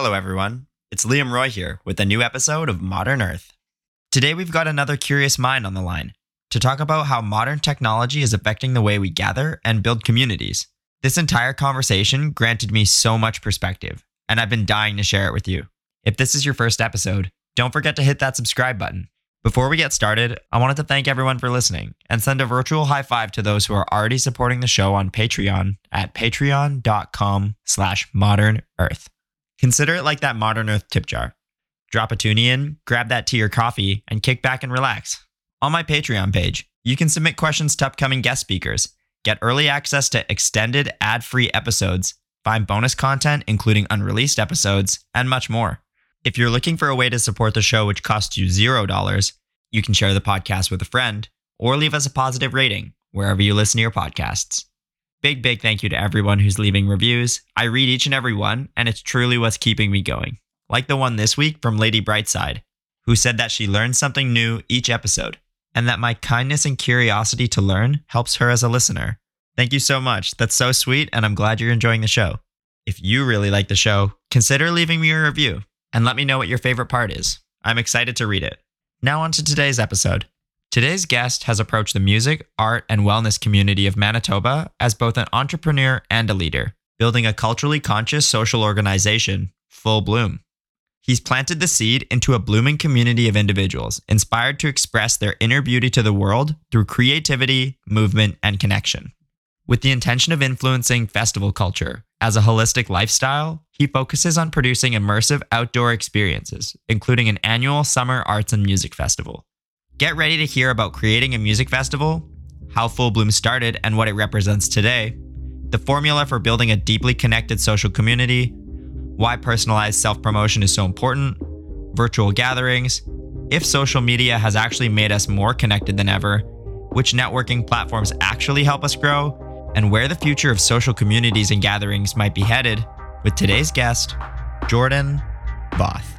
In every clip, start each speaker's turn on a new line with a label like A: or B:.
A: Hello, everyone. It's Liam Roy here with a new episode of Modern Earth. Today, we've got another curious mind on the line to talk about how modern technology is affecting the way we gather and build communities. This entire conversation granted me so much perspective, and I've been dying to share it with you. If this is your first episode, don't forget to hit that subscribe button. Before we get started, I wanted to thank everyone for listening and send a virtual high five to those who are already supporting the show on Patreon at patreon.com slash modern earth. Consider it like that modern earth tip jar. Drop a tune in, grab that tea or coffee, and kick back and relax. On my Patreon page, you can submit questions to upcoming guest speakers, get early access to extended ad free episodes, find bonus content, including unreleased episodes, and much more. If you're looking for a way to support the show which costs you $0, you can share the podcast with a friend or leave us a positive rating wherever you listen to your podcasts. Big, big thank you to everyone who's leaving reviews. I read each and every one, and it's truly what's keeping me going. Like the one this week from Lady Brightside, who said that she learns something new each episode and that my kindness and curiosity to learn helps her as a listener. Thank you so much. That's so sweet, and I'm glad you're enjoying the show. If you really like the show, consider leaving me a review and let me know what your favorite part is. I'm excited to read it. Now, on to today's episode. Today's guest has approached the music, art, and wellness community of Manitoba as both an entrepreneur and a leader, building a culturally conscious social organization, Full Bloom. He's planted the seed into a blooming community of individuals inspired to express their inner beauty to the world through creativity, movement, and connection. With the intention of influencing festival culture as a holistic lifestyle, he focuses on producing immersive outdoor experiences, including an annual summer arts and music festival. Get ready to hear about creating a music festival, how Full Bloom started and what it represents today, the formula for building a deeply connected social community, why personalized self promotion is so important, virtual gatherings, if social media has actually made us more connected than ever, which networking platforms actually help us grow, and where the future of social communities and gatherings might be headed with today's guest, Jordan Voth.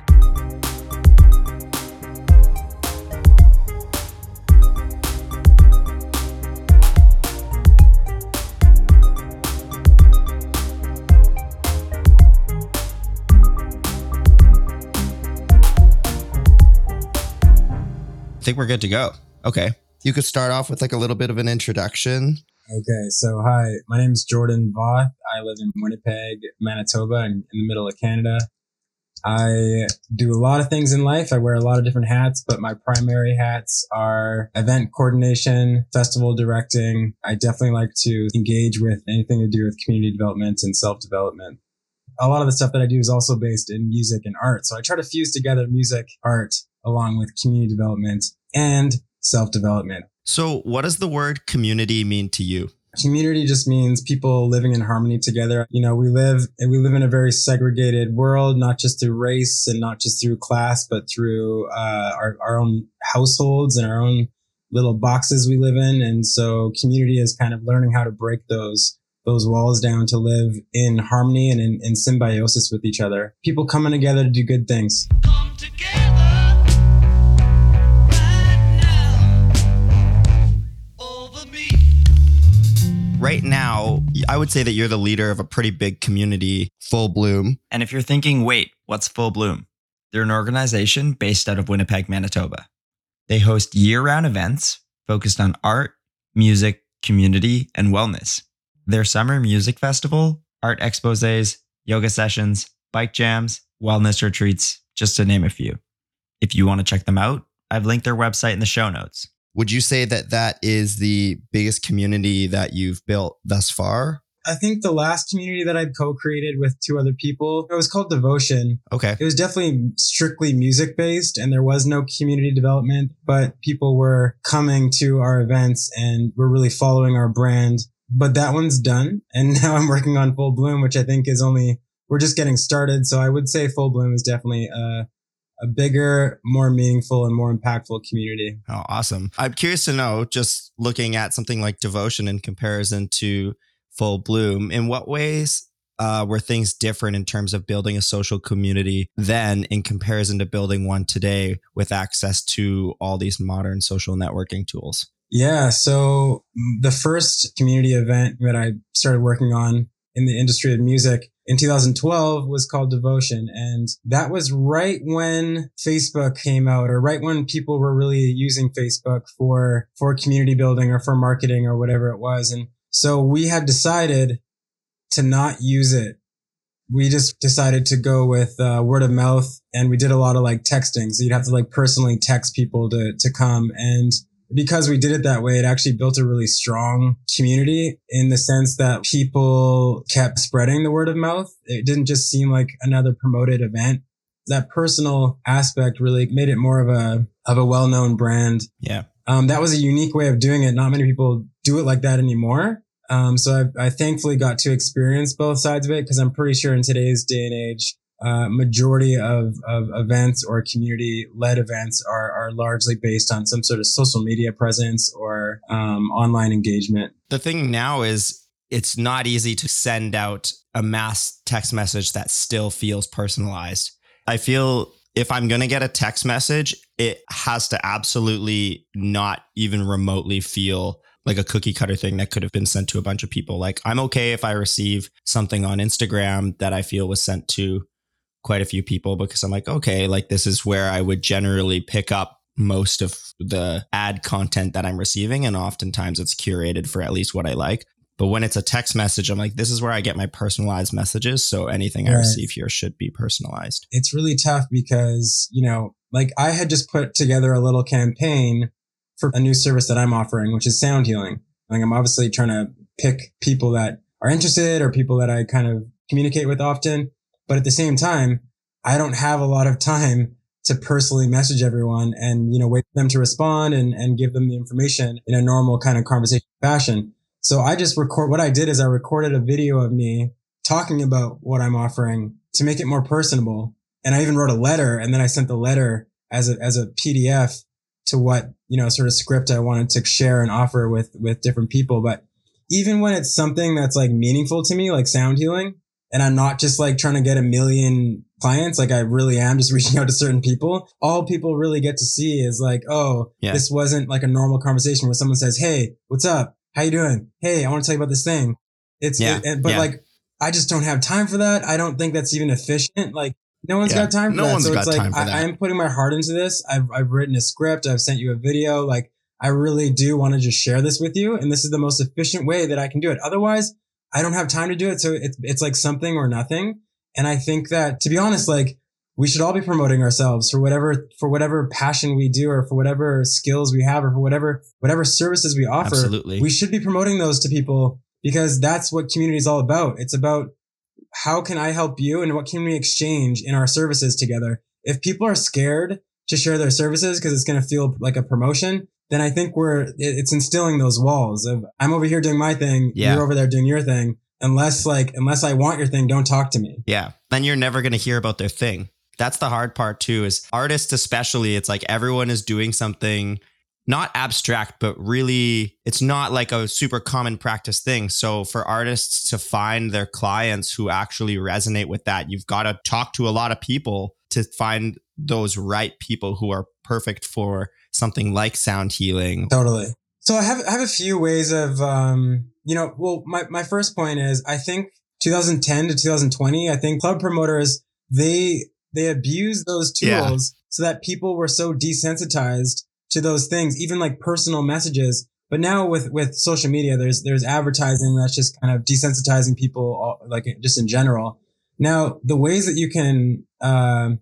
B: Think we're good to go. Okay. You could start off with like a little bit of an introduction.
C: Okay, so hi, my name is Jordan Voth. I live in Winnipeg, Manitoba, in, in the middle of Canada. I do a lot of things in life. I wear a lot of different hats, but my primary hats are event coordination, festival directing. I definitely like to engage with anything to do with community development and self development. A lot of the stuff that I do is also based in music and art. So I try to fuse together music, art, along with community development and self development.
B: So, what does the word community mean to you?
C: Community just means people living in harmony together. You know, we live we live in a very segregated world, not just through race and not just through class, but through uh, our our own households and our own little boxes we live in. And so, community is kind of learning how to break those those walls down to live in harmony and in, in symbiosis with each other. People coming together to do good things.
D: Right now,
B: I would say that you're the leader of a pretty big community, Full Bloom.
A: And if you're thinking, wait, what's Full Bloom? They're an organization based out of Winnipeg, Manitoba. They host year round events focused on art, music, community, and wellness. Their summer music festival, art exposes, yoga sessions, bike jams, wellness retreats, just to name a few. If you want to check them out, I've linked their website in the show notes.
B: Would you say that that is the biggest community that you've built thus far?
C: I think the last community that I co-created with two other people, it was called Devotion.
B: Okay.
C: It was definitely strictly music based and there was no community development, but people were coming to our events and were really following our brand. But that one's done. And now I'm working on Full Bloom, which I think is only, we're just getting started. So I would say Full Bloom is definitely a, a bigger, more meaningful and more impactful community.
B: Oh, awesome. I'm curious to know, just looking at something like Devotion in comparison to Full Bloom, in what ways uh, were things different in terms of building a social community then in comparison to building one today with access to all these modern social networking tools?
C: Yeah. So the first community event that I started working on in the industry of music in 2012 was called Devotion. And that was right when Facebook came out or right when people were really using Facebook for, for community building or for marketing or whatever it was. And so we had decided to not use it. We just decided to go with uh, word of mouth and we did a lot of like texting. So you'd have to like personally text people to, to come. And because we did it that way, it actually built a really strong community in the sense that people kept spreading the word of mouth. It didn't just seem like another promoted event. That personal aspect really made it more of a, of a well-known brand.
A: Yeah.
C: Um, that was a unique way of doing it. Not many people do it like that anymore. Um, so I, I thankfully got to experience both sides of it because I'm pretty sure in today's day and age, uh, majority of, of events or community led events are, are largely based on some sort of social media presence or um, online engagement.
A: The thing now is it's not easy to send out a mass text message that still feels personalized. I feel if I'm going to get a text message, it has to absolutely not even remotely feel like a cookie cutter thing that could have been sent to a bunch of people. Like I'm okay if I receive something on Instagram that I feel was sent to quite a few people because I'm like, okay, like this is where I would generally pick up most of the ad content that I'm receiving. And oftentimes it's curated for at least what I like. But when it's a text message, I'm like, this is where I get my personalized messages. So anything I receive here should be personalized.
C: It's really tough because, you know, like I had just put together a little campaign for a new service that I'm offering, which is sound healing. Like I'm obviously trying to pick people that are interested or people that I kind of communicate with often. But at the same time, I don't have a lot of time to personally message everyone and, you know, wait for them to respond and, and give them the information in a normal kind of conversation fashion. So I just record, what I did is I recorded a video of me talking about what I'm offering to make it more personable. And I even wrote a letter and then I sent the letter as a, as a PDF to what, you know, sort of script I wanted to share and offer with, with different people. But even when it's something that's like meaningful to me, like sound healing, and I'm not just like trying to get a million clients, like I really am just reaching out to certain people, all people really get to see is like, oh,
A: Yeah.
C: this wasn't like a normal conversation where someone says, Hey, what's up? How you doing? Hey, I want to tell you about this thing. It's,
A: Yeah.
C: it- but
A: Yeah.
C: like, I just don't have time for that. I don't think that's even efficient. Like, no one's
A: Yeah.
C: got time for
A: No
C: that.
A: one's
C: so
A: got
C: it's like,
A: time for
C: I,
A: that.
C: I'm putting my heart into this. I've, I've written a script. I've sent you a video. Like, I really do want to just share this with you. And this is the most efficient way that I can do it. Otherwise, I don't have time to do it. So it's, it's like something or nothing. And I think that to be honest, like we should all be promoting ourselves for whatever, for whatever passion we do or for whatever skills we have or for whatever, whatever services we offer.
A: Absolutely.
C: We should be promoting those to people because that's what community is all about. It's about how can I help you and what can we exchange in our services together? If people are scared to share their services because it's going to feel like a promotion, then I think we're, it's instilling those walls of I'm over here doing my thing.
A: Yeah.
C: You're over there doing your thing. Unless like, unless I want your thing, don't talk to me.
A: Yeah. Then you're never going to hear about their thing. That's the hard part too is artists especially it's like everyone is doing something not abstract but really it's not like a super common practice thing. So for artists to find their clients who actually resonate with that, you've got to talk to a lot of people to find those right people who are perfect for something like sound healing.
C: Totally. So I have I have a few ways of um you know well my my first point is I think 2010 to 2020 I think club promoters they they abused those
A: Yeah.
C: tools so that people were so desensitized to those things even like personal messages but now with with social media there's there's advertising that's just kind of desensitizing people all, like just in general now the ways that you can um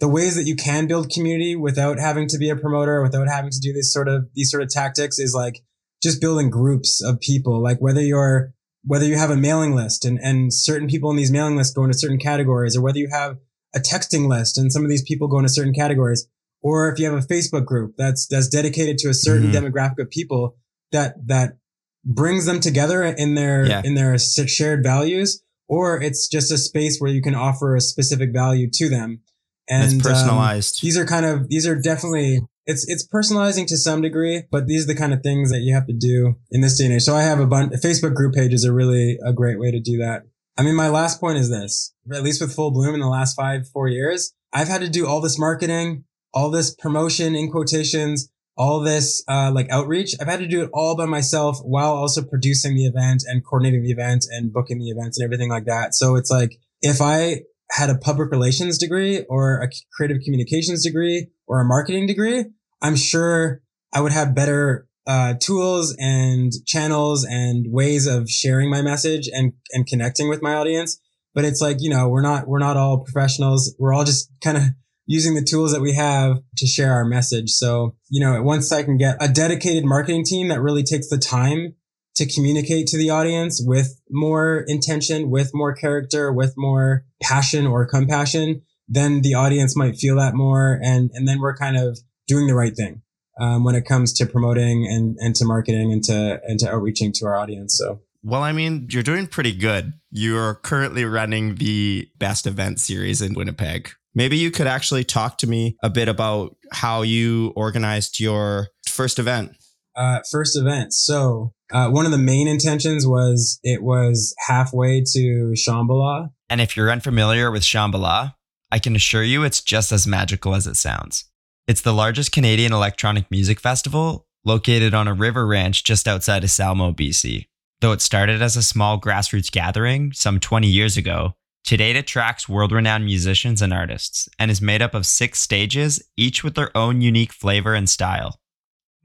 C: the ways that you can build community without having to be a promoter, without having to do this sort of these sort of tactics is like just building groups of people. Like whether you're whether you have a mailing list and, and certain people in these mailing lists go into certain categories, or whether you have a texting list and some of these people go into certain categories, or if you have a Facebook group that's that's dedicated to a certain
A: Mhm.
C: demographic of people that that brings them together in their
A: Yeah.
C: in their shared values, or it's just a space where you can offer a specific value to them.
A: And it's
C: um,
A: personalized.
C: these are kind of these are definitely it's it's personalizing to some degree, but these are the kind of things that you have to do in this day and age. So I have a bunch. Facebook group pages are really a great way to do that. I mean, my last point is this: at least with Full Bloom in the last five four years, I've had to do all this marketing, all this promotion in quotations, all this uh, like outreach. I've had to do it all by myself while also producing the event and coordinating the event and booking the events and everything like that. So it's like if I had a public relations degree or a creative communications degree or a marketing degree, I'm sure I would have better uh, tools and channels and ways of sharing my message and and connecting with my audience. But it's like you know we're not we're not all professionals. We're all just kind of using the tools that we have to share our message. So you know once I can get a dedicated marketing team that really takes the time to communicate to the audience with more intention, with more character, with more passion or compassion, then the audience might feel that more, and and then we're kind of doing the right thing um, when it comes to promoting and, and to marketing and to and to outreaching to our audience. So
A: Well, I mean, you're doing pretty good. You're currently running the best event series in Winnipeg. Maybe you could actually talk to me a bit about how you organized your first event.
C: Uh, first event. So uh, one of the main intentions was it was halfway to Shambhala.
E: And if you're unfamiliar with Shambhala, I can assure you it's just as magical as it sounds. It's the largest Canadian electronic music festival located on a river ranch just outside of Salmo, BC. Though it started as a small grassroots gathering some 20 years ago, today it attracts world renowned musicians and artists and is made up of six stages, each with their own unique flavor and style.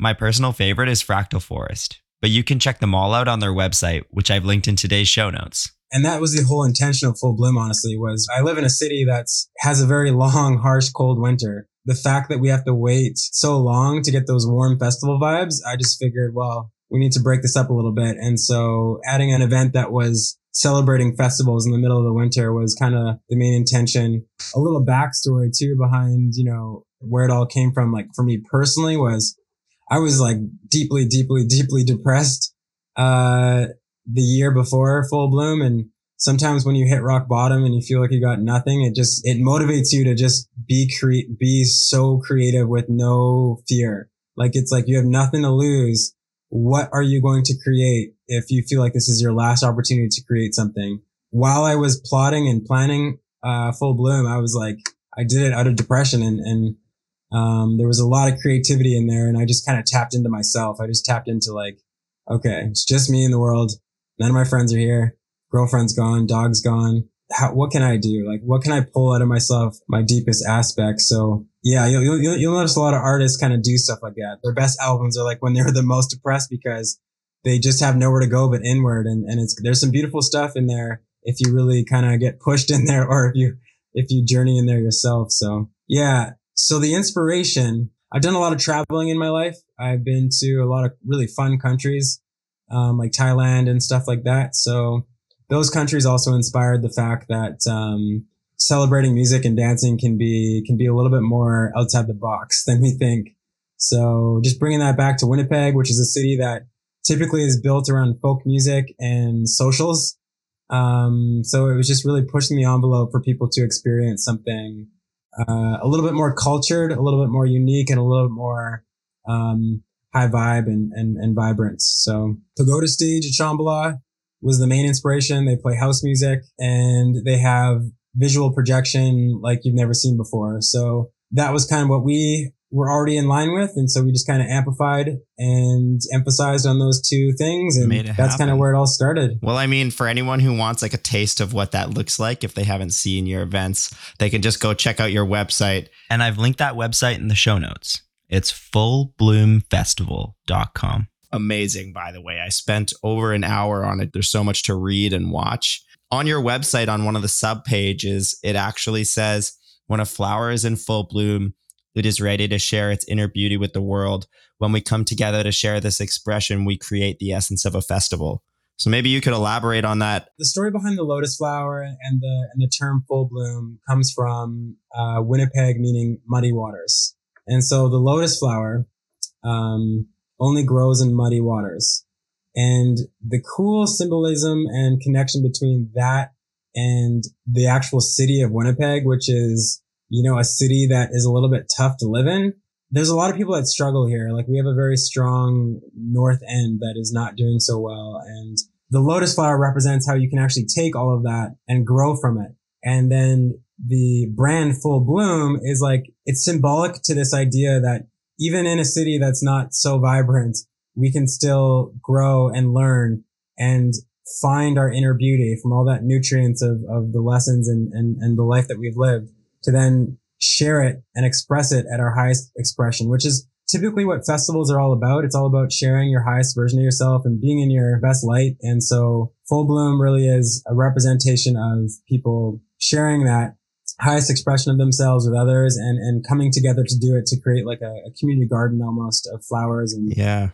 E: My personal favorite is Fractal Forest, but you can check them all out on their website, which I've linked in today's show notes.
C: And that was the whole intention of Full Bloom, honestly, was I live in a city that's has a very long, harsh, cold winter. The fact that we have to wait so long to get those warm festival vibes, I just figured, well, we need to break this up a little bit. And so adding an event that was celebrating festivals in the middle of the winter was kind of the main intention. A little backstory too behind, you know, where it all came from. Like for me personally was I was like deeply, deeply, deeply depressed, uh, the year before full bloom. And sometimes when you hit rock bottom and you feel like you got nothing, it just, it motivates you to just be cre- be so creative with no fear. Like it's like you have nothing to lose. What are you going to create if you feel like this is your last opportunity to create something? While I was plotting and planning, uh, full bloom, I was like, I did it out of depression and, and, um, there was a lot of creativity in there and I just kind of tapped into myself. I just tapped into like, okay, it's just me in the world. None of my friends are here. Girlfriend's gone. Dog's gone. How, what can I do? Like, what can I pull out of myself? My deepest aspects. So yeah, you'll, you'll, you'll notice a lot of artists kind of do stuff like that. Their best albums are like when they're the most depressed because they just have nowhere to go but inward. And, and it's, there's some beautiful stuff in there if you really kind of get pushed in there or if you, if you journey in there yourself. So yeah. So the inspiration, I've done a lot of traveling in my life. I've been to a lot of really fun countries, um, like Thailand and stuff like that. So those countries also inspired the fact that, um, celebrating music and dancing can be, can be a little bit more outside the box than we think. So just bringing that back to Winnipeg, which is a city that typically is built around folk music and socials. Um, so it was just really pushing the envelope for people to experience something uh, a little bit more cultured, a little bit more unique, and a little bit more um, high vibe and, and, and vibrant. So Pagoda Stage at Shambhala was the main inspiration. They play house music and they have visual projection like you've never seen before. So that was kind of what we were already in line with. And so we just kind of amplified and emphasized on those two things. And
A: Made it
C: that's kind of where it all started.
A: Well, I mean, for anyone who wants like a taste of what that looks like, if they haven't seen your events, they can just go check out your website.
E: And I've linked that website in the show notes. It's fullbloomfestival.com.
A: Amazing, by the way. I spent over an hour on it. There's so much to read and watch. On your website, on one of the sub pages, it actually says when a flower is in full bloom, it is ready to share its inner beauty with the world. When we come together to share this expression, we create the essence of a festival. So maybe you could elaborate on that.
C: the story behind the lotus flower and the and the term full bloom comes from uh, Winnipeg, meaning muddy waters. And so the lotus flower um, only grows in muddy waters. And the cool symbolism and connection between that and the actual city of Winnipeg, which is you know a city that is a little bit tough to live in. There's a lot of people that struggle here. Like we have a very strong north end that is not doing so well, and the lotus flower represents how you can actually take all of that and grow from it. And then the brand full bloom is like, it's symbolic to this idea that even in a city that's not so vibrant, we can still grow and learn and find our inner beauty from all that nutrients of, of the lessons and, and, and the life that we've lived to then share it and express it at our highest expression, which is typically what festivals are all about. It's all about sharing your highest version of yourself and being in your best light. And so Full Bloom really is a representation of people sharing that highest expression of themselves with others and, and coming together to do it to create like a, a community garden almost of flowers and
A: Yeah,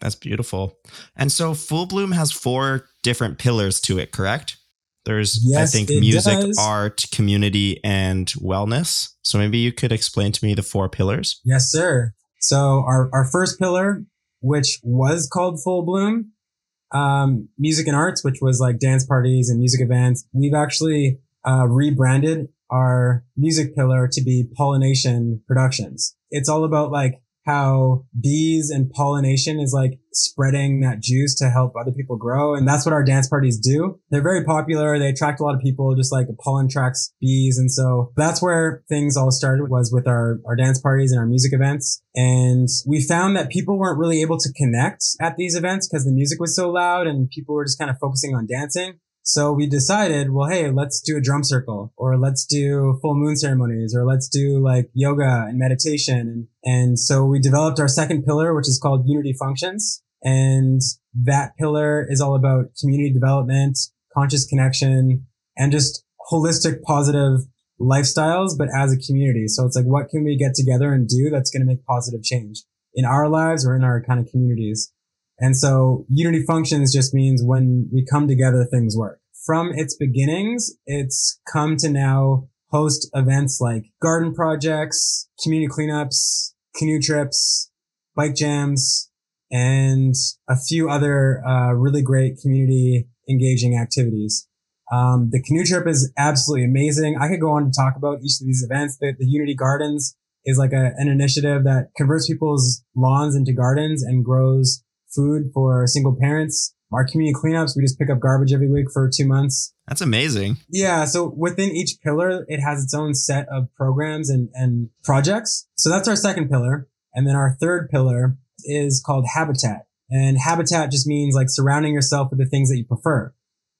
A: that's beautiful. And so Full Bloom has four different pillars to it, correct? There's,
C: Yes,
A: I think, music,
C: does.
A: art, community, and wellness. So maybe you could explain to me the four pillars.
C: Yes, sir. So our, our first pillar, which was called Full Bloom, um, music and arts, which was like dance parties and music events. We've actually uh, rebranded our music pillar to be Pollination Productions. It's all about like how bees and pollination is like spreading that juice to help other people grow. And that's what our dance parties do. They're very popular. They attract a lot of people, just like pollen attracts bees. And so that's where things all started was with our, our dance parties and our music events. And we found that people weren't really able to connect at these events because the music was so loud and people were just kind of focusing on dancing. So we decided, well, hey, let's do a drum circle or let's do full moon ceremonies or let's do like yoga and meditation. And, and so we developed our second pillar, which is called unity functions. And that pillar is all about community development, conscious connection, and just holistic positive lifestyles, but as a community. So it's like, what can we get together and do that's going to make positive change in our lives or in our kind of communities? And so unity functions just means when we come together, things work. From its beginnings, it's come to now host events like garden projects, community cleanups, canoe trips, bike jams, and a few other uh, really great community engaging activities. Um, the canoe trip is absolutely amazing. I could go on to talk about each of these events. The, the Unity Gardens is like a, an initiative that converts people's lawns into gardens and grows food for single parents. Our community cleanups, we just pick up garbage every week for two months.
A: That's amazing.
C: Yeah. So within each pillar, it has its own set of programs and, and projects. So that's our second pillar. And then our third pillar is called habitat. And habitat just means like surrounding yourself with the things that you prefer.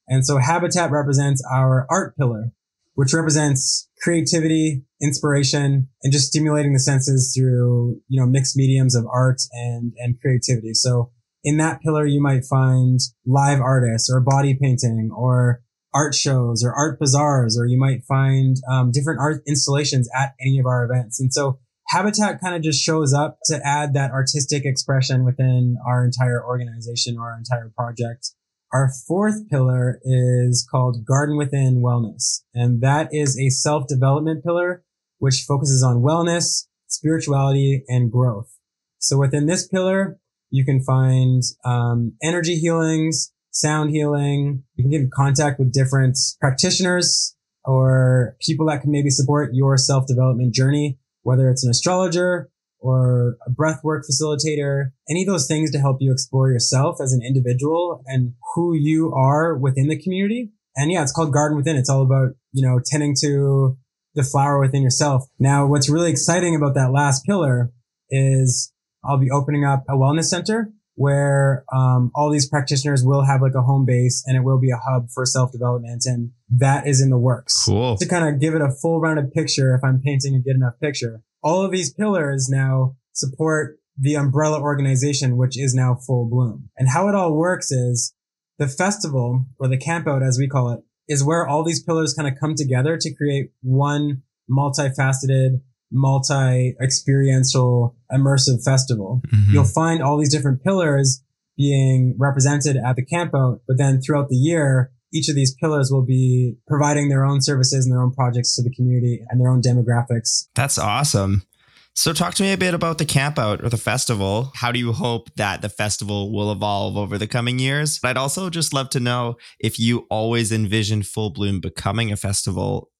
C: And so habitat represents our art pillar, which represents creativity, inspiration, and just stimulating the senses through, you know, mixed mediums of art and, and creativity. So in that pillar, you might find live artists or body painting or art shows or art bazaars, or you might find um, different art installations at any of our events. And so Habitat kind of just shows up to add that artistic expression within our entire organization or our entire project. Our fourth pillar is called Garden Within Wellness. And that is a self-development pillar, which focuses on wellness, spirituality, and growth. So within this pillar, you can find um, energy healings, sound healing. You can get in contact with different practitioners or people that can maybe support your self-development journey, whether it's an astrologer or a breathwork facilitator, any of those things to help you explore yourself as an individual and who you are within the community. And yeah, it's called Garden Within. It's all about, you know, tending to the flower within yourself. Now, what's really exciting about that last pillar is I'll be opening up a wellness center where um, all these practitioners will have like a home base and it will be a hub for self development. And that is in the works
A: Cool.
C: to kind of give it a full rounded picture, if I'm painting a good enough picture, all of these pillars now support the umbrella organization, which is now full bloom. And how it all works is the festival or the campout, as we call it, is where all these pillars kind of come together to create one multifaceted, multi experiential, immersive festival.
A: Mhm.
C: You'll find all these different pillars being represented at the campout, but then throughout the year, each of these pillars will be providing their own services and their own projects to the community and their own demographics.
A: That's awesome. So, talk to me a bit about the camp out or the festival. How do you hope that the festival will evolve over the coming years? But I'd also just love to know if you always envisioned Full Bloom becoming a festival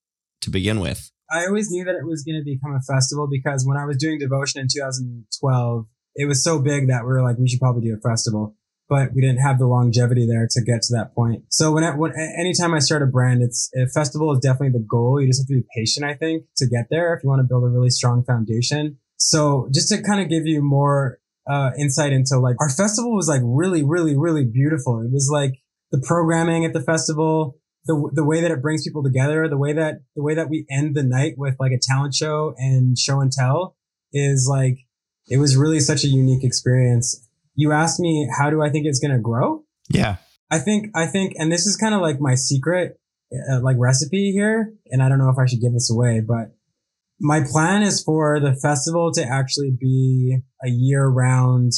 A: to begin with.
C: I always knew that it was going to become a festival because when I was doing devotion in 2012, it was so big that we were like, we should probably do a festival. But we didn't have the longevity there to get to that point. So when, I, when anytime I start a brand, it's a festival is definitely the goal. You just have to be patient, I think, to get there. If you want to build a really strong foundation, So just to kind of give you more uh, insight into like our festival was like really, really, really beautiful. It was like the programming at the festival, the the way that it brings people together, the way that the way that we end the night with like a talent show and show and tell is like it was really such a unique experience. You asked me how do I think it's going to grow?
A: Yeah.
C: I think I think and this is kind of like my secret uh, like recipe here and I don't know if I should give this away, but my plan is for the festival to actually be a year round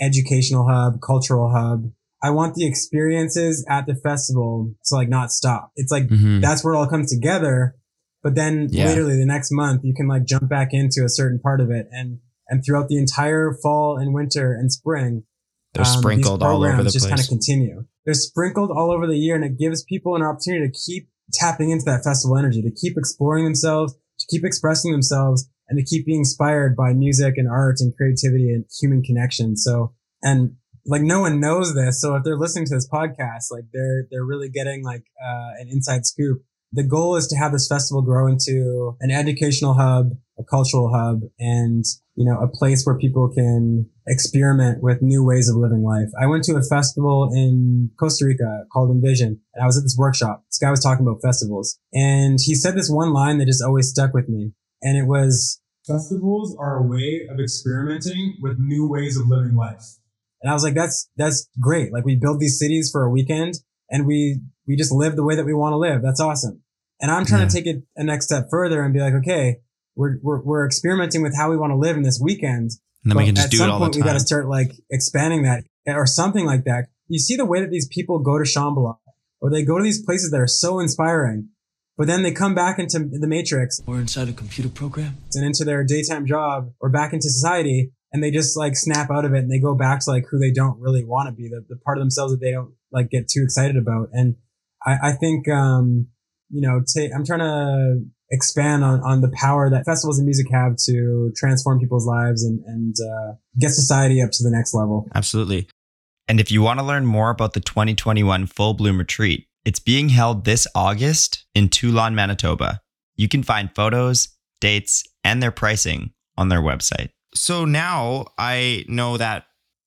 C: educational hub, cultural hub. I want the experiences at the festival to like not stop. It's like
A: Mhm.
C: that's where it all comes together. But then
A: Yeah.
C: literally the next month you can like jump back into a certain part of it and and throughout the entire fall and winter and spring
A: They're
C: um,
A: sprinkled all over the
C: just kind of continue. They're sprinkled all over the year, and it gives people an opportunity to keep tapping into that festival energy, to keep exploring themselves, to keep expressing themselves, and to keep being inspired by music and art and creativity and human connection. So, and like no one knows this, so if they're listening to this podcast, like they're they're really getting like uh, an inside scoop. The goal is to have this festival grow into an educational hub, a cultural hub, and you know, a place where people can experiment with new ways of living life. I went to a festival in Costa Rica called Envision, and I was at this workshop. This guy was talking about festivals, and he said this one line that just always stuck with me, and it was, "Festivals are a way of experimenting with new ways of living life." And I was like, "That's that's great. Like we build these cities for a weekend, and we we just live the way that we want to live. That's awesome." And I'm trying to take it a next step further and be like, okay, we're, we're, we're experimenting with how we want to live in this weekend.
A: and then we can just
C: at
A: do it
C: some
A: all
C: point,
A: the
C: we got to start like expanding that or something like that. You see the way that these people go to Shambhala or they go to these places that are so inspiring, but then they come back into the matrix
F: We're inside a computer program.
C: and into their daytime job or back into society and they just like snap out of it and they go back to like who they don't really want to be, the, the part of themselves that they don't like get too excited about. And I, I think, um, you know, I'm trying to expand on, on the power that festivals and music have to transform people's lives and, and uh, get society up to the next level.
A: Absolutely.
E: And if you want to learn more about the 2021 Full Bloom Retreat, it's being held this August in Toulon, Manitoba. You can find photos, dates, and their pricing on their website.
A: So now I know that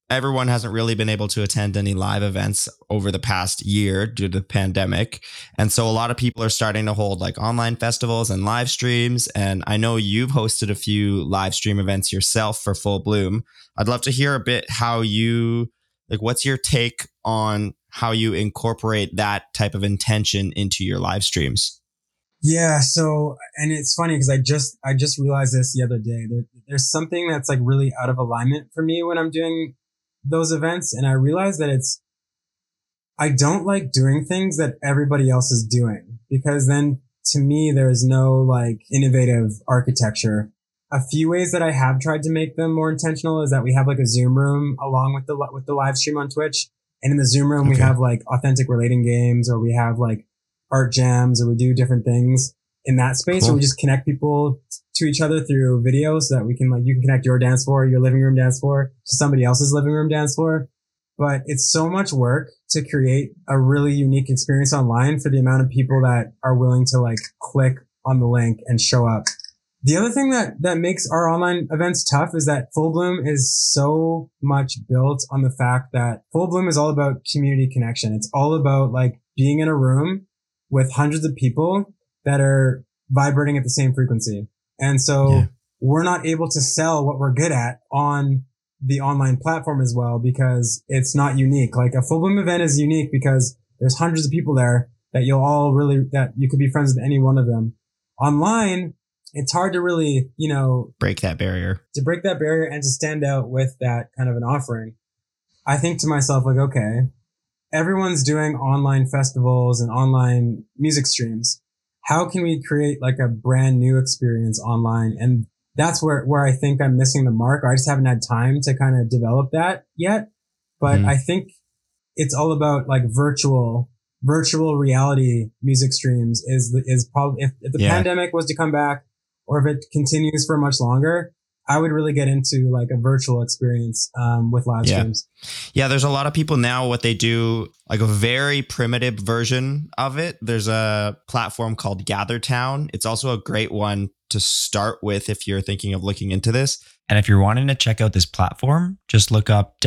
A: everyone hasn't really been able to attend any live events over the past year due to the pandemic. And so a lot of people are starting to hold like online festivals and live streams. And I know you've hosted a few live stream events yourself for Full Bloom. I'd love to hear a bit how you like what's your take on how you incorporate that type of intention into your live streams?
C: Yeah. So, and it's funny because I just, I just realized this the other day. There, there's something that's like really out of alignment for me when I'm doing those events. And I realize that it's, I don't like doing things that everybody else is doing because then to me, there's no like innovative architecture. A few ways that I have tried to make them more intentional is that we have like a Zoom room along with the, with the live stream on Twitch. And in the Zoom room, we have like authentic relating games or we have like art jams or we do different things in that space
A: Cool.
C: where we just connect people to each other through video so that we can like you can connect your dance floor, your living room dance floor to somebody else's living room dance floor. But it's so much work to create a really unique experience online for the amount of people that are willing to like click on the link and show up. The other thing that that makes our online events tough is that Full Bloom is so much built on the fact that Full Bloom is all about community connection. It's all about like being in a room with hundreds of people that are vibrating at the same frequency. And so
A: Yeah.
C: we're not able to sell what we're good at on the online platform as well because it's not unique. Like a full bloom event is unique because there's hundreds of people there that you'll all really, that you could be friends with any one of them. Online, it's hard to really, you know,
A: Break that barrier.
C: to break that barrier and to stand out with that kind of an offering, I think to myself, like, okay, everyone's doing online festivals and online music streams. How can we create like a brand new experience online? And that's where, where I think I'm missing the mark. Or I just haven't had time to kind of develop that yet. But
A: Mhm.
C: I think it's all about like virtual, virtual reality music streams is the, is probably, if, if the
A: Yeah.
C: pandemic was to come back or if it continues for much longer, I would really get into like a virtual experience um, with live
A: Yeah.
C: streams.
A: Yeah, there's a lot of people now. What they do, like a very primitive version of it. There's a platform called GatherTown. It's also a great one to start with if you're thinking of looking into this.
E: And if you're wanting to check out this platform, just look up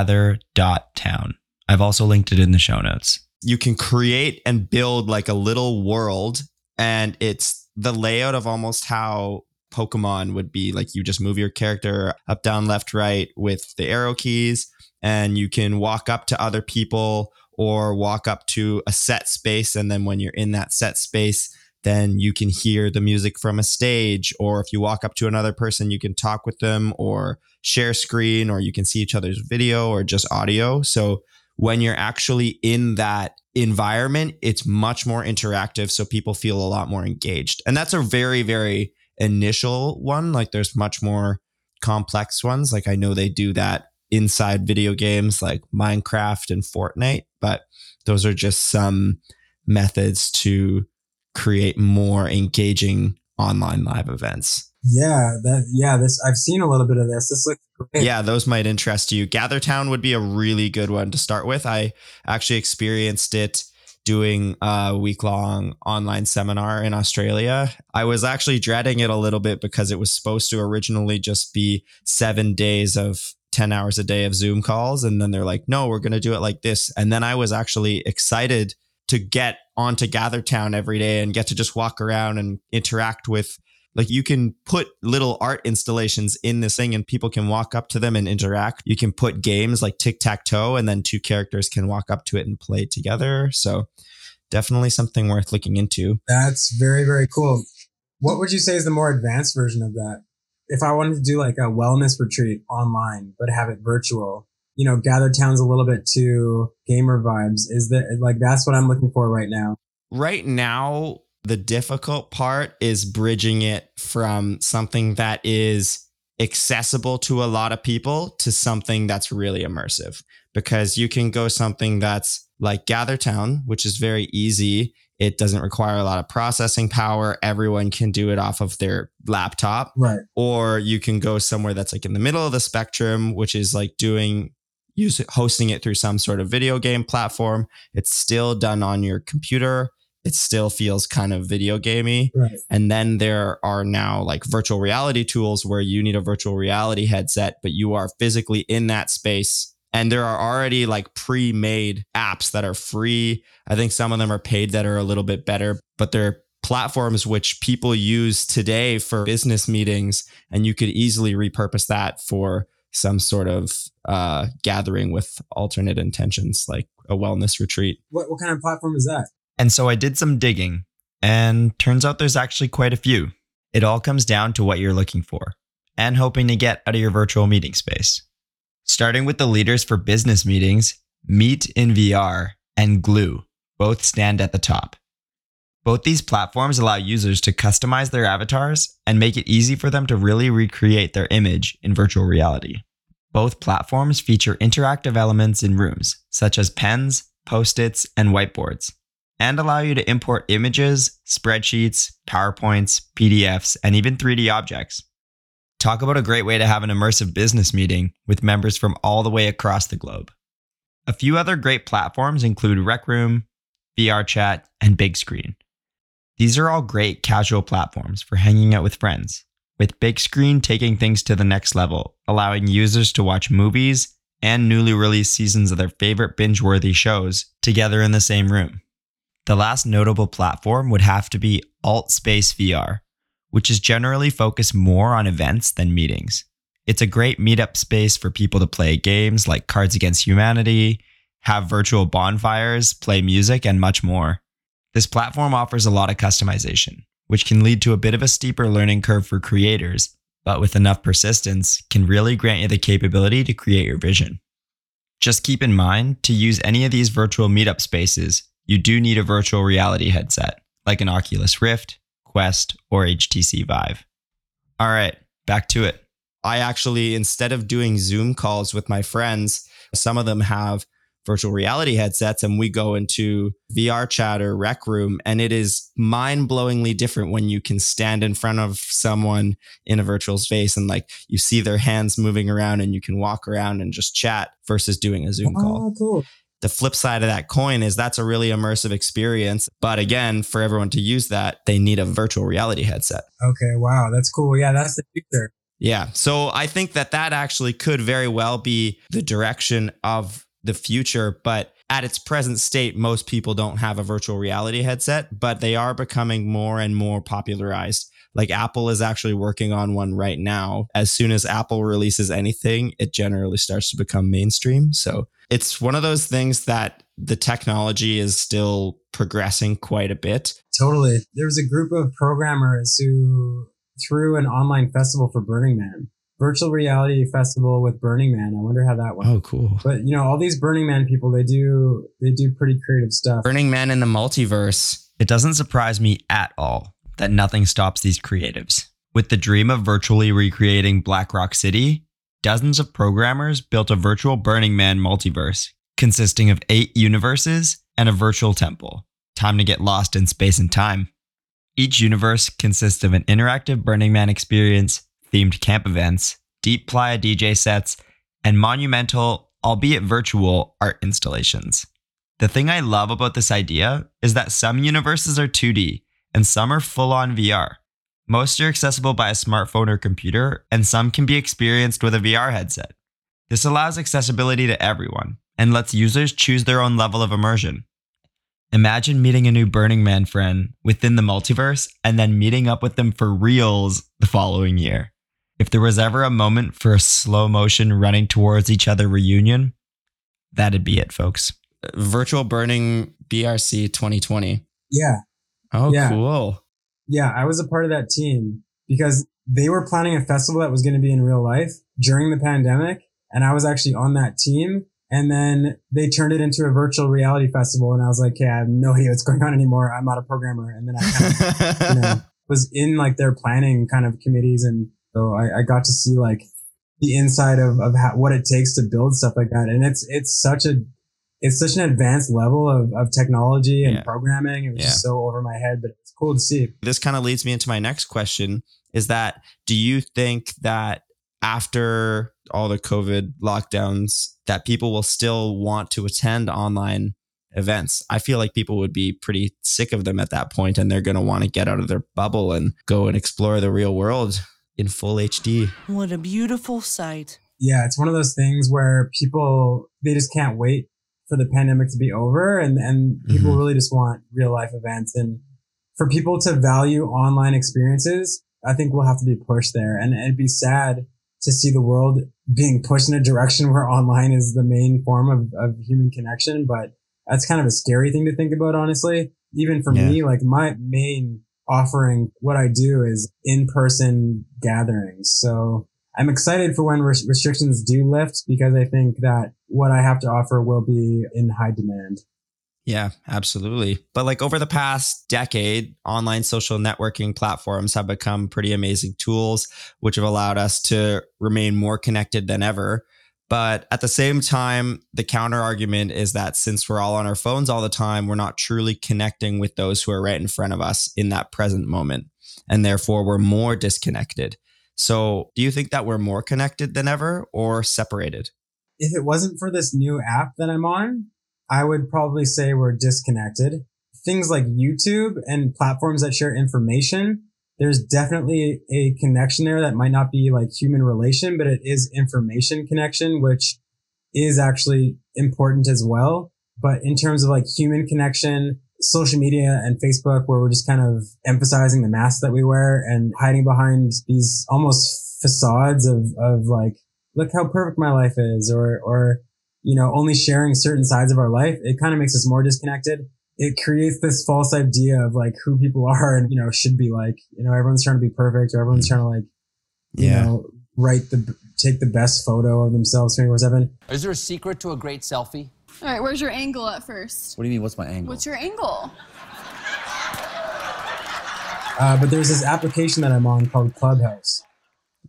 E: www.gather.town. I've also linked it in the show notes.
A: You can create and build like a little world, and it's the layout of almost how Pokemon would be. Like you just move your character up, down, left, right with the arrow keys, and you can walk up to other people or walk up to a set space. And then when you're in that set space, then you can hear the music from a stage. Or if you walk up to another person, you can talk with them or share screen, or you can see each other's video or just audio. So when you're actually in that environment, it's much more interactive. So people feel a lot more engaged. And that's a very, very initial one. Like there's much more complex ones. Like I know they do that inside video games like Minecraft and Fortnite, but those are just some methods to create more engaging online live events.
C: Yeah, that yeah, this I've seen a little bit of this. This looks great.
A: Yeah, those might interest you. GatherTown would be a really good one to start with. I actually experienced it doing a week long online seminar in Australia. I was actually dreading it a little bit because it was supposed to originally just be seven days of 10 hours a day of Zoom calls. And then they're like, no, we're going to do it like this. And then I was actually excited to get onto GatherTown every day and get to just walk around and interact with like you can put little art installations in this thing and people can walk up to them and interact. You can put games like tic tac toe and then two characters can walk up to it and play together. So definitely something worth looking into.
C: That's very, very cool. What would you say is the more advanced version of that? If I wanted to do like a wellness retreat online, but have it virtual, you know, Gather Town's a little bit too gamer vibes. Is that like that's what I'm looking for right now?
A: Right now, the difficult part is bridging it from something that is accessible to a lot of people to something that's really immersive because you can go something that's like GatherTown, which is very easy. It doesn't require a lot of processing power. Everyone can do it off of their laptop.
C: Right.
A: Or you can go somewhere that's like in the middle of the spectrum, which is like doing use hosting it through some sort of video game platform. It's still done on your computer. It still feels kind of video gamey.
C: Right.
A: And then there are now like virtual reality tools where you need a virtual reality headset, but you are physically in that space. And there are already like pre made apps that are free. I think some of them are paid that are a little bit better, but they're platforms which people use today for business meetings. And you could easily repurpose that for some sort of uh, gathering with alternate intentions, like a wellness retreat.
C: What what kind of platform is that?
E: And so I did some digging, and turns out there's actually quite a few. It all comes down to what you're looking for and hoping to get out of your virtual meeting space. Starting with the leaders for business meetings, Meet in VR and Glue both stand at the top. Both these platforms allow users to customize their avatars and make it easy for them to really recreate their image in virtual reality. Both platforms feature interactive elements in rooms, such as pens, post its, and whiteboards, and allow you to import images, spreadsheets, PowerPoints, PDFs, and even 3D objects. Talk about a great way to have an immersive business meeting with members from all the way across the globe. A few other great platforms include Rec Room, VR Chat, and Big Screen. These are all great casual platforms for hanging out with friends, with Big Screen taking things to the next level, allowing users to watch movies and newly released seasons of their favorite binge worthy shows together in the same room. The last notable platform would have to be AltSpace VR, which is generally focused more on events than meetings. It's a great meetup space for people to play games like Cards Against Humanity, have virtual bonfires, play music, and much more. This platform offers a lot of customization, which can lead to a bit of a steeper learning curve for creators, but with enough persistence, can really grant you the capability to create your vision. Just keep in mind to use any of these virtual meetup spaces, you do need a virtual reality headset, like an Oculus Rift, Quest, or HTC Vive. All right, back to it.
A: I actually, instead of doing Zoom calls with my friends, some of them have virtual reality headsets and we go into VR chat or rec room. And it is mind blowingly different when you can stand in front of someone in a virtual space and like you see their hands moving around and you can walk around and just chat versus doing a Zoom ah, call.
C: Oh, cool.
A: The flip side of that coin is that's a really immersive experience. But again, for everyone to use that, they need a virtual reality headset.
C: Okay, wow, that's cool. Yeah, that's the future.
A: Yeah. So I think that that actually could very well be the direction of the future. But at its present state, most people don't have a virtual reality headset, but they are becoming more and more popularized. Like Apple is actually working on one right now. As soon as Apple releases anything, it generally starts to become mainstream. So it's one of those things that the technology is still progressing quite a bit.
C: Totally. There was a group of programmers who threw an online festival for Burning Man, virtual reality festival with Burning Man. I wonder how that went.
A: Oh, cool.
C: But you know, all these Burning Man people, they do they do pretty creative stuff.
A: Burning Man in the multiverse.
E: It doesn't surprise me at all that nothing stops these creatives. With the dream of virtually recreating Black Rock City, dozens of programmers built a virtual Burning Man multiverse consisting of eight universes and a virtual temple. Time to get lost in space and time. Each universe consists of an interactive Burning Man experience, themed camp events, deep playa DJ sets, and monumental, albeit virtual, art installations. The thing I love about this idea is that some universes are 2D and some are full on VR. Most are accessible by a smartphone or computer, and some can be experienced with a VR headset. This allows accessibility to everyone and lets users choose their own level of immersion. Imagine meeting a new Burning Man friend within the multiverse and then meeting up with them for reals the following year. If there was ever a moment for a slow motion running towards each other reunion, that'd be it, folks.
A: Virtual Burning BRC 2020.
C: Yeah,
A: Oh,
C: Yeah.
A: cool.
C: Yeah. I was a part of that team because they were planning a festival that was going to be in real life during the pandemic, and I was actually on that team. And then they turned it into a virtual reality festival, and I was like, "Okay, I have no idea what's going on anymore. I'm not a programmer." And then I kind of you know, was in like their planning kind of committees. And so I, I got to see like the inside of, of how, what it takes to build stuff like that. And it's, it's such a, it's such an advanced level of, of technology and
A: Yeah.
C: programming. It was just so over my head, but cool to see.
A: this kind of leads me into my next question is that do you think that after all the covid lockdowns that people will still want to attend online events i feel like people would be pretty sick of them at that point and they're going to want to get out of their bubble and go and explore the real world in full hd
F: What a beautiful sight.
C: Yeah. It's one of those things where people, they just can't wait for the pandemic to be over and, and people
A: Mhm.
C: really just want real life events. And for people to value online experiences, I think we'll have to be pushed there and it'd be sad to see the world being pushed in a direction where online is the main form of, of human connection. But that's kind of a scary thing to think about, honestly. Even for me, like my main offering, what I do is in person gatherings. So I'm excited for when res- restrictions do lift because I think that what I have to offer will be in high demand.
A: Yeah, absolutely. But like over the past decade, online social networking platforms have become pretty amazing tools, which have allowed us to remain more connected than ever. But at the same time, the counter argument is that since we're all on our phones all the time, we're not truly connecting with those who are right in front of us in that present moment. And therefore, we're more disconnected. So, do you think that we're more connected than ever or separated?
C: If it wasn't for this new app that I'm on, I would probably say we're disconnected. Things like YouTube and platforms that share information, there's definitely a connection there that might not be like human relation, but it is information connection, which is actually important as well. But in terms of like human connection, social media and Facebook, where we're just kind of emphasizing the mask that we wear and hiding behind these almost facades of, of like, look how perfect my life is, or, or, you know, only sharing certain sides of our life, it kind of makes us more disconnected. It creates this false idea of like who people are and, you know, should be like, you know, everyone's trying to be perfect or everyone's trying to like, you know, write the, take the best photo of themselves 24 seven.
G: Is there a secret to a great selfie?
H: All right, where's your angle at first?
G: What do you mean, what's my angle?
H: What's your angle?
C: Uh, but there's this application that I'm on called Clubhouse.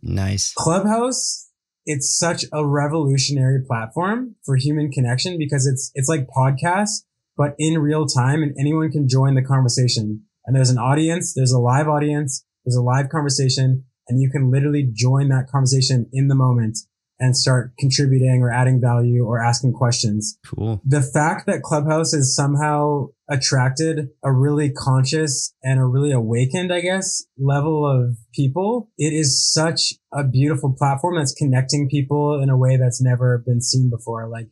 A: Nice.
C: Clubhouse, it's such a revolutionary platform for human connection because it's it's like podcasts, but in real time, and anyone can join the conversation. And there's an audience, there's a live audience, there's a live conversation, and you can literally join that conversation in the moment. and start contributing or adding value or asking questions.
A: Cool.
C: The fact that Clubhouse is somehow attracted a really conscious and a really awakened, I guess, level of people, it is such a beautiful platform that's connecting people in a way that's never been seen before. Like,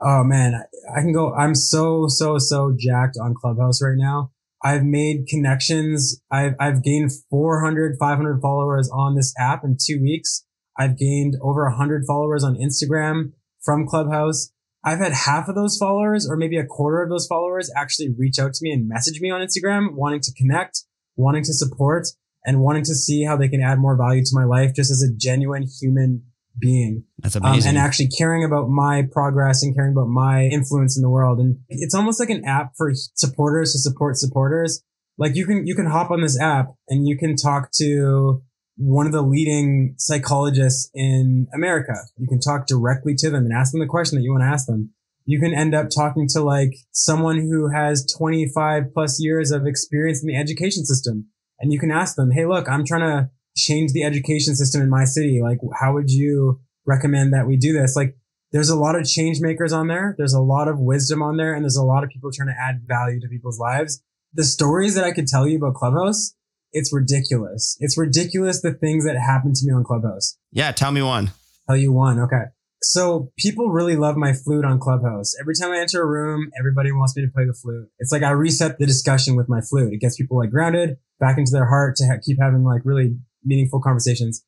C: oh man, I, I can go, I'm so, so, so jacked on Clubhouse right now. I've made connections. I've, I've gained 400, 500 followers on this app in two weeks. I've gained over 100 followers on Instagram from Clubhouse. I've had half of those followers or maybe a quarter of those followers actually reach out to me and message me on Instagram, wanting to connect, wanting to support, and wanting to see how they can add more value to my life just as a genuine human being.
A: That's
C: Um, and actually caring about my progress and caring about my influence in the world. And it's almost like an app for supporters to support supporters. Like you can, you can hop on this app and you can talk to one of the leading psychologists in America. You can talk directly to them and ask them the question that you want to ask them. You can end up talking to like someone who has 25 plus years of experience in the education system. And you can ask them, Hey, look, I'm trying to change the education system in my city. Like, how would you recommend that we do this? Like, there's a lot of change makers on there. There's a lot of wisdom on there and there's a lot of people trying to add value to people's lives. The stories that I could tell you about Clubhouse, it's ridiculous. It's ridiculous the things that happen to me on Clubhouse.
A: yeah, tell me one.
C: Tell you one. Okay. So people really love my flute on Clubhouse. Every time I enter a room, everybody wants me to play the flute. It's like I reset the discussion with my flute. It gets people like grounded back into their heart to ha- keep having like really meaningful conversations.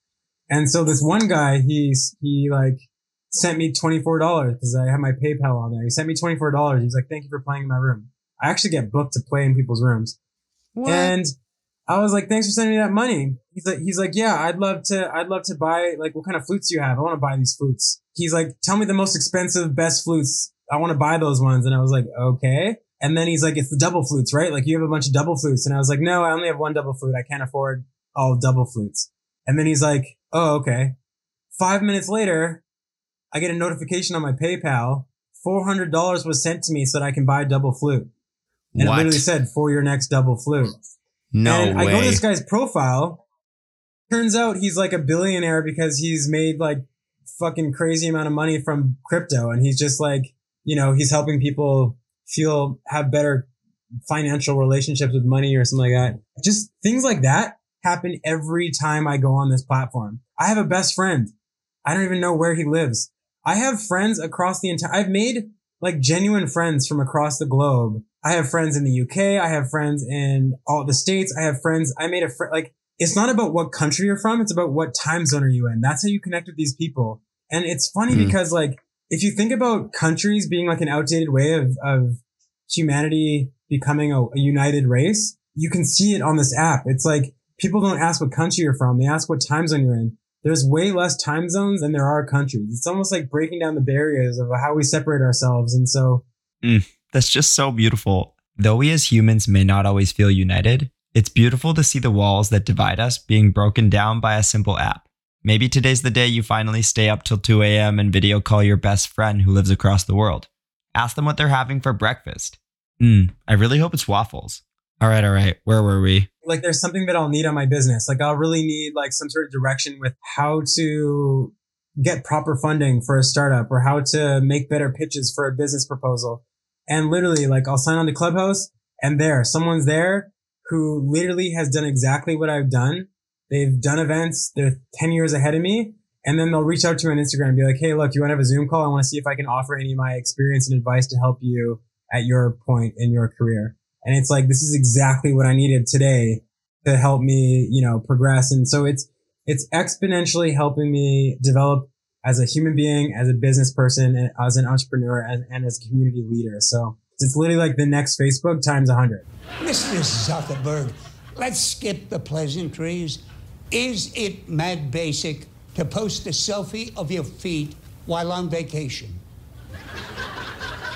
C: And so this one guy, he's, he like sent me $24 because I have my PayPal on there. He sent me $24. He's like, thank you for playing in my room. I actually get booked to play in people's rooms. And I was like, thanks for sending me that money. He's like, he's like, yeah, I'd love to, I'd love to buy, like, what kind of flutes do you have? I want to buy these flutes. He's like, tell me the most expensive, best flutes. I want to buy those ones. And I was like, okay. And then he's like, it's the double flutes, right? Like you have a bunch of double flutes. And I was like, no, I only have one double flute. I can't afford all double flutes. And then he's like, oh, okay. Five minutes later, I get a notification on my PayPal. $400 was sent to me so that I can buy a double flute. And
A: What?
C: it literally said for your next double flute.
A: No
C: and
A: way.
C: I go to this guy's profile. Turns out he's like a billionaire because he's made like fucking crazy amount of money from crypto. And he's just like, you know, he's helping people feel, have better financial relationships with money or something like that. Just things like that happen every time I go on this platform. I have a best friend. I don't even know where he lives. I have friends across the entire, I've made like genuine friends from across the globe. I have friends in the UK. I have friends in all the states. I have friends. I made a friend, like, it's not about what country you're from. It's about what time zone are you in. That's how you connect with these people. And it's funny
A: Hmm.
C: because like, if you think about countries being like an outdated way of, of humanity becoming a, a united race, you can see it on this app. It's like people don't ask what country you're from. They ask what time zone you're in. There's way less time zones than there are countries. It's almost like breaking down the barriers of how we separate ourselves. And so
E: That's just so beautiful. Though we as humans may not always feel united, it's beautiful to see the walls that divide us being broken down by a simple app. Maybe today's the day you finally stay up till 2 a.m. and video call your best friend who lives across the world. Ask them what they're having for breakfast. Hmm, I really hope it's waffles. All right, all right. Where were we?
C: like there's something that I'll need on my business. Like I'll really need like some sort of direction with how to get proper funding for a startup or how to make better pitches for a business proposal. And literally like I'll sign on to Clubhouse and there someone's there who literally has done exactly what I've done. They've done events. They're 10 years ahead of me. And then they'll reach out to me on Instagram and be like, Hey, look, you want to have a Zoom call? I want to see if I can offer any of my experience and advice to help you at your point in your career. And it's like, this is exactly what I needed today to help me, you know, progress. And so it's, it's exponentially helping me develop as a human being, as a business person, and as an entrepreneur, and, and as a community leader. So it's literally like the next Facebook times a hundred.
I: Mr. Zuckerberg, let's skip the pleasantries. Is it mad basic to post a selfie of your feet while on vacation?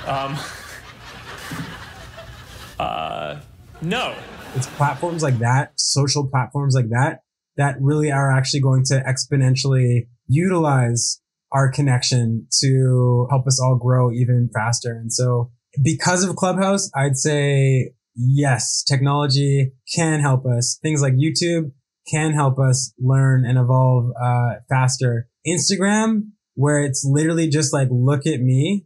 J: Um, uh, no.
C: It's platforms like that, social platforms like that, that really are actually going to exponentially utilize our connection to help us all grow even faster. And so because of Clubhouse, I'd say yes, technology can help us. Things like YouTube can help us learn and evolve uh, faster. Instagram where it's literally just like, look at me.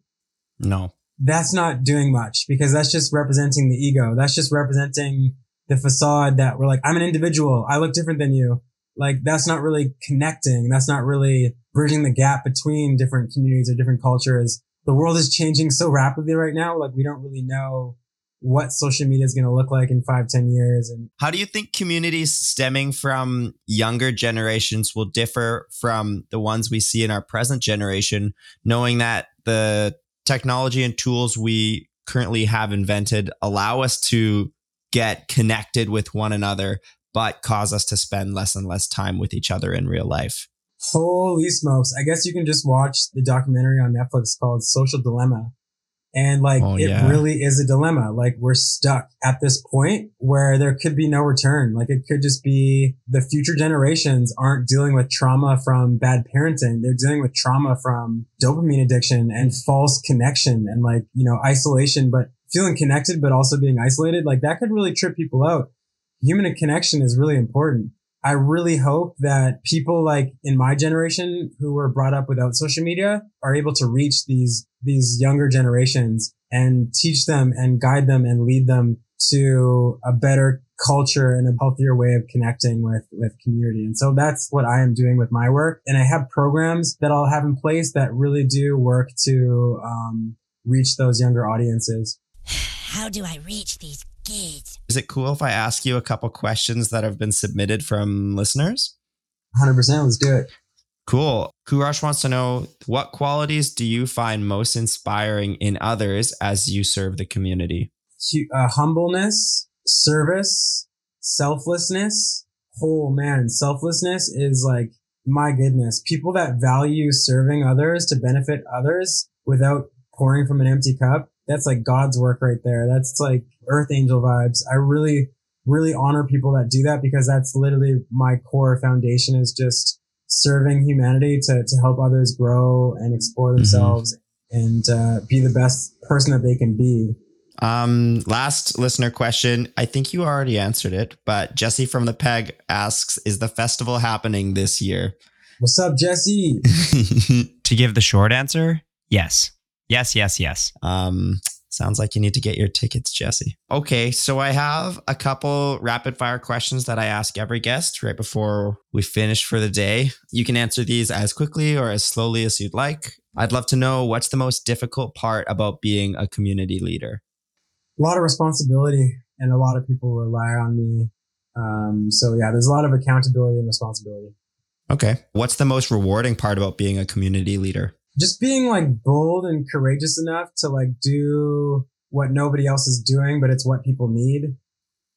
A: No.
C: That's not doing much because that's just representing the ego. That's just representing the facade that we're like, I'm an individual. I look different than you. Like that's not really connecting. That's not really bridging the gap between different communities or different cultures. The world is changing so rapidly right now. Like we don't really know what social media is going to look like in five, ten years. And
A: How do you think communities stemming from younger generations will differ from the ones we see in our present generation, knowing that the technology and tools we currently have invented allow us to get connected with one another, but cause us to spend less and less time with each other in real life?
C: holy smokes. I guess you can just watch the documentary on Netflix called Social Dilemma. And like,
A: Oh,
C: it
A: yeah.
C: really is a dilemma. Like we're stuck at this point where there could be no return. Like it could just be the future generations aren't dealing with trauma from bad parenting. They're dealing with trauma from dopamine addiction and false connection and like, you know, isolation, but feeling connected, but also being isolated. Like that could really trip people out. Human connection is really important. I really hope that people like in my generation who were brought up without social media are able to reach these these younger generations and teach them and guide them and lead them to a better culture and a healthier way of connecting with with community. And so that's what I am doing with my work. And I have programs that I'll have in place that really do work to um, reach those younger audiences.
K: How do I reach these kids?
A: Is it cool if I ask you a couple questions that have been submitted from listeners?
C: 100%. Let's do it.
A: Cool. Kurash wants to know what qualities do you find most inspiring in others as you serve the community?
C: uh, humbleness, service, selflessness. Oh man, selflessness is like, my goodness, people that value serving others to benefit others without pouring from an empty cup. That's like God's work right there. That's like earth angel vibes. I really, really honor people that do that because that's literally my core foundation is just serving humanity to, to help others grow and explore themselves and uh, be the best person that they can be.
A: Um, last listener question. I think you already answered it, but Jesse from the Peg asks, is the festival happening this year?
C: What's up, Jesse?
E: To give the short answer, yes. Yes, yes, yes.
A: Um, sounds like you need to get your tickets, Jesse. Okay, so I have a couple rapid fire questions that I ask every guest right before we finish for the day. You can answer these as quickly or as slowly as you'd like. I'd love to know what's the most difficult part about being a community leader.
C: a lot of responsibility and a lot of people rely on me. Um, so yeah, there's a lot of accountability and responsibility.
A: Okay. What's the most rewarding part about being a community leader?
C: Just being like bold and courageous enough to like do what nobody else is doing, but it's what people need.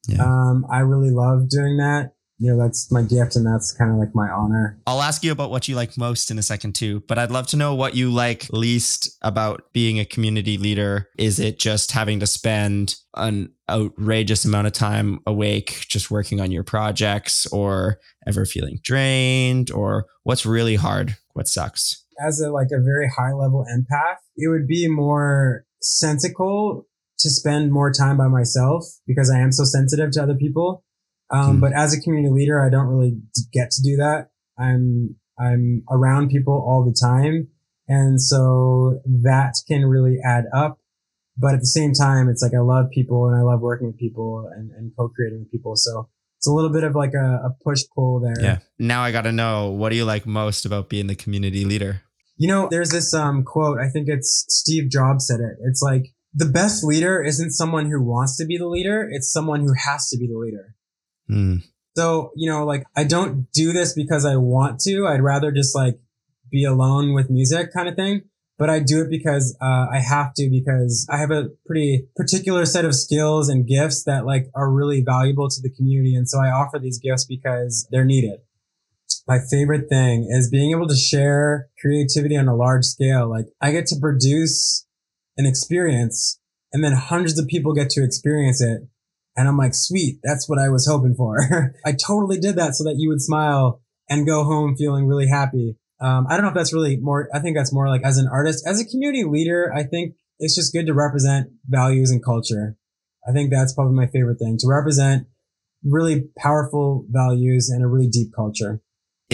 A: Yeah.
C: Um, I really love doing that. You know, that's my gift and that's kind of like my honor.
A: I'll ask you about what you like most in a second too, but I'd love to know what you like least about being a community leader. Is it just having to spend an outrageous amount of time awake just working on your projects or ever feeling drained or what's really hard? What sucks?
C: As a like a very high level empath, it would be more sensical to spend more time by myself because I am so sensitive to other people. Um,
A: Hmm.
C: but as a community leader, I don't really get to do that. I'm, I'm around people all the time. And so that can really add up. But at the same time, it's like I love people and I love working with people and, and co-creating with people. So it's a little bit of like a, a push pull there.
A: Yeah. Now I got to know what do you like most about being the community leader?
C: You know, there's this um, quote. I think it's Steve Jobs said it. It's like the best leader isn't someone who wants to be the leader. It's someone who has to be the leader.
A: Hmm.
C: So, you know, like I don't do this because I want to. I'd rather just like be alone with music kind of thing. But I do it because uh, I have to because I have a pretty particular set of skills and gifts that like are really valuable to the community. And so I offer these gifts because they're needed. My favorite thing is being able to share creativity on a large scale. Like I get to produce an experience and then hundreds of people get to experience it. And I'm like, sweet, that's what I was hoping for. I totally did that so that you would smile and go home feeling really happy. Um, I don't know if that's really more, I think that's more like as an artist, as a community leader, I think it's just good to represent values and culture. I think that's probably my favorite thing to represent really powerful values and a really deep culture.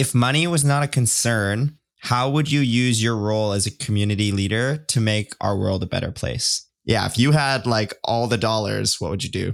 A: If money was not a concern,
L: how would you use your role as a community leader to make our world a better place? Yeah, if you had like all the dollars, what would you do?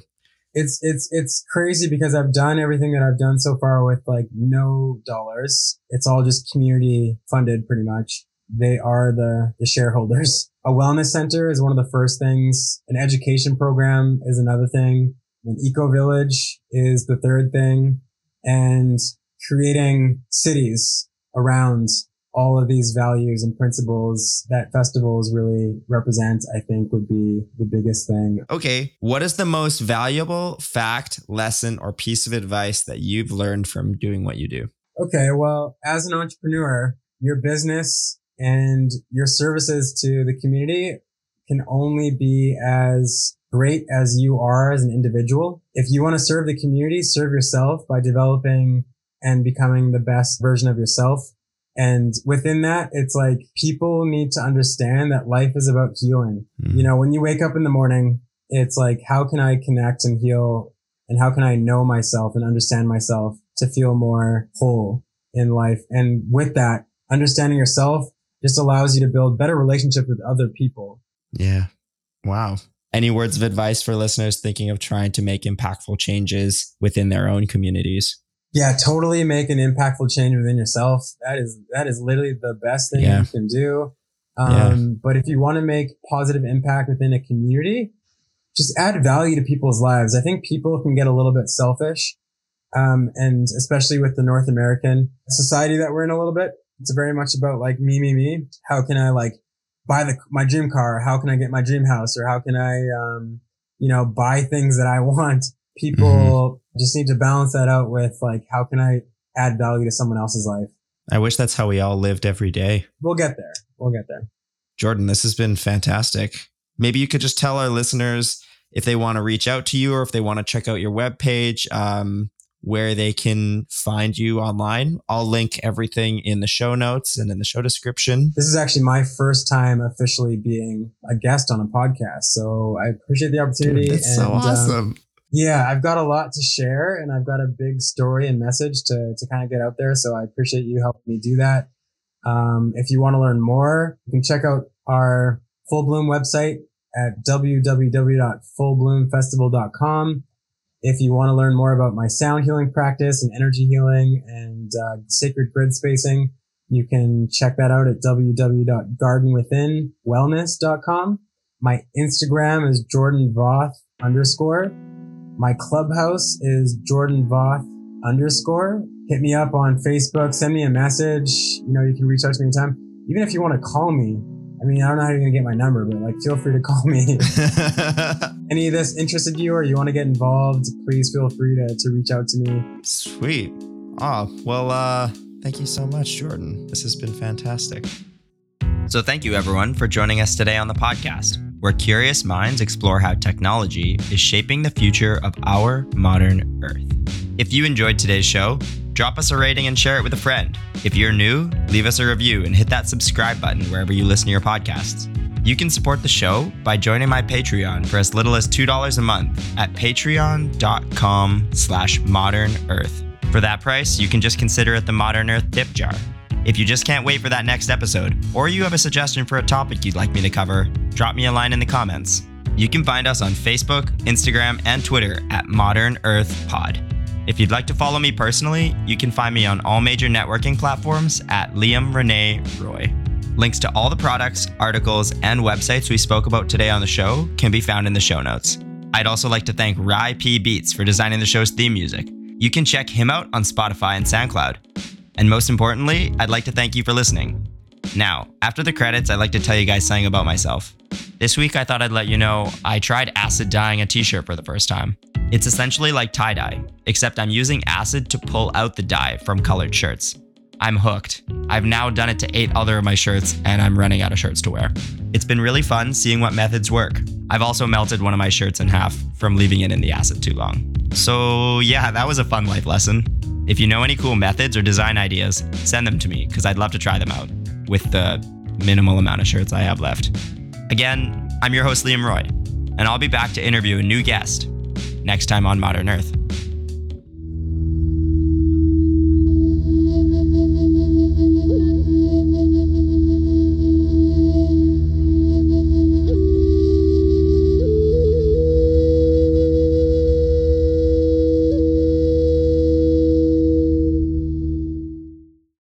C: It's it's it's crazy because I've done everything that I've done so far with like no dollars. It's all just community funded pretty much. They are the, the shareholders. A wellness center is one of the first things. An education program is another thing. An eco village is the third thing. And creating cities around all of these values and principles that festivals really represent, I think would be the biggest thing.
L: Okay, what is the most valuable fact, lesson, or piece of advice that you've learned from doing what you do?
C: Okay, well, as an entrepreneur, your business and your services to the community can only be as great as you are as an individual. If you want to serve the community, serve yourself by developing and becoming the best version of yourself. And within that, it's like people need to understand that life is about healing.
L: Mm.
C: You know, when you wake up in the morning, it's like, how can I connect and heal? And how can I know myself and understand myself to feel more whole in life? And with that, understanding yourself just allows you to build better relationships with other people.
L: Yeah. Wow. Any words of advice for listeners thinking of trying to make impactful changes within their own communities?
C: Yeah, totally make an impactful change within yourself. That is that is literally the best thing
L: Yeah.
C: you can do. Um,
L: Yeah.
C: But if you want to make positive impact within a community, just add value to people's lives. I think people can get a little bit selfish, um, and especially with the North American society that we're in a little bit, it's very much about like me, me, me. How can I like buy the my dream car? How can I get my dream house? Or how can I, um, you know, buy things that I want? People just need to balance that out with like, how can I add value to someone else's life?
L: I wish that's how we all lived every day.
C: We'll get there. We'll get there.
L: Jordan, this has been fantastic. Maybe you could just tell our listeners if they want to reach out to you or if they want to check out your webpage, um, where they can find you online. I'll link everything in the show notes and in the show description.
C: This is actually my first time officially being a guest on a podcast. So I appreciate the opportunity.
L: Dude, that's so
C: um,
L: awesome.
C: Yeah, I've got a lot to share and I've got a big story and message to, to kind of get out there. So I appreciate you helping me do that. Um, if you want to learn more, you can check out our Full Bloom website at www.fullbloomfestival.com. If you want to learn more about my sound healing practice and energy healing and uh, sacred grid spacing, you can check that out at www.gardenwithinwellness.com. My Instagram is Jordan Voth underscore. My clubhouse is Jordan Voth underscore. Hit me up on Facebook, send me a message. You know, you can reach out to me anytime. Even if you want to call me, I mean, I don't know how you're going to get my number, but like, feel free to call me. Any of this interested you or you want to get involved, please feel free to, to reach out to me.
L: Sweet. Oh, well, uh, thank you so much, Jordan. This has been fantastic.
A: So, thank you everyone for joining us today on the podcast, where curious minds explore how technology is shaping the future of our modern Earth. If you enjoyed today's show, drop us a rating and share it with a friend. If you're new, leave us a review and hit that subscribe button wherever you listen to your podcasts. You can support the show by joining my Patreon for as little as $2 a month at patreon.com slash modern earth. For that price, you can just consider it the Modern Earth tip jar. If you just can't wait for that next episode, or you have a suggestion for a topic you'd like me to cover, drop me a line in the comments. You can find us on Facebook, Instagram, and Twitter at Modern Earth Pod. If you'd like to follow me personally, you can find me on all major networking platforms at Liam Renee Roy. Links to all the products, articles, and websites we spoke about today on the show can be found in the show notes. I'd also like to thank Rye P Beats for designing the show's theme music. You can check him out on Spotify and SoundCloud. And most importantly, I'd like to thank you for listening. Now, after the credits, I'd like to tell you guys something about myself. This week, I thought I'd let you know I tried acid dyeing a t shirt for the first time. It's essentially like tie dye, except I'm using acid to pull out the dye from colored shirts. I'm hooked. I've now done it to eight other of my shirts, and I'm running out of shirts to wear. It's been really fun seeing what methods work. I've also melted one of my shirts in half from leaving it in the acid too long. So, yeah, that was a fun life lesson. If you know any cool methods or design ideas, send them to me because I'd love to try them out with the minimal amount of shirts I have left. Again, I'm your host, Liam Roy, and I'll be back to interview a new guest next time on Modern Earth.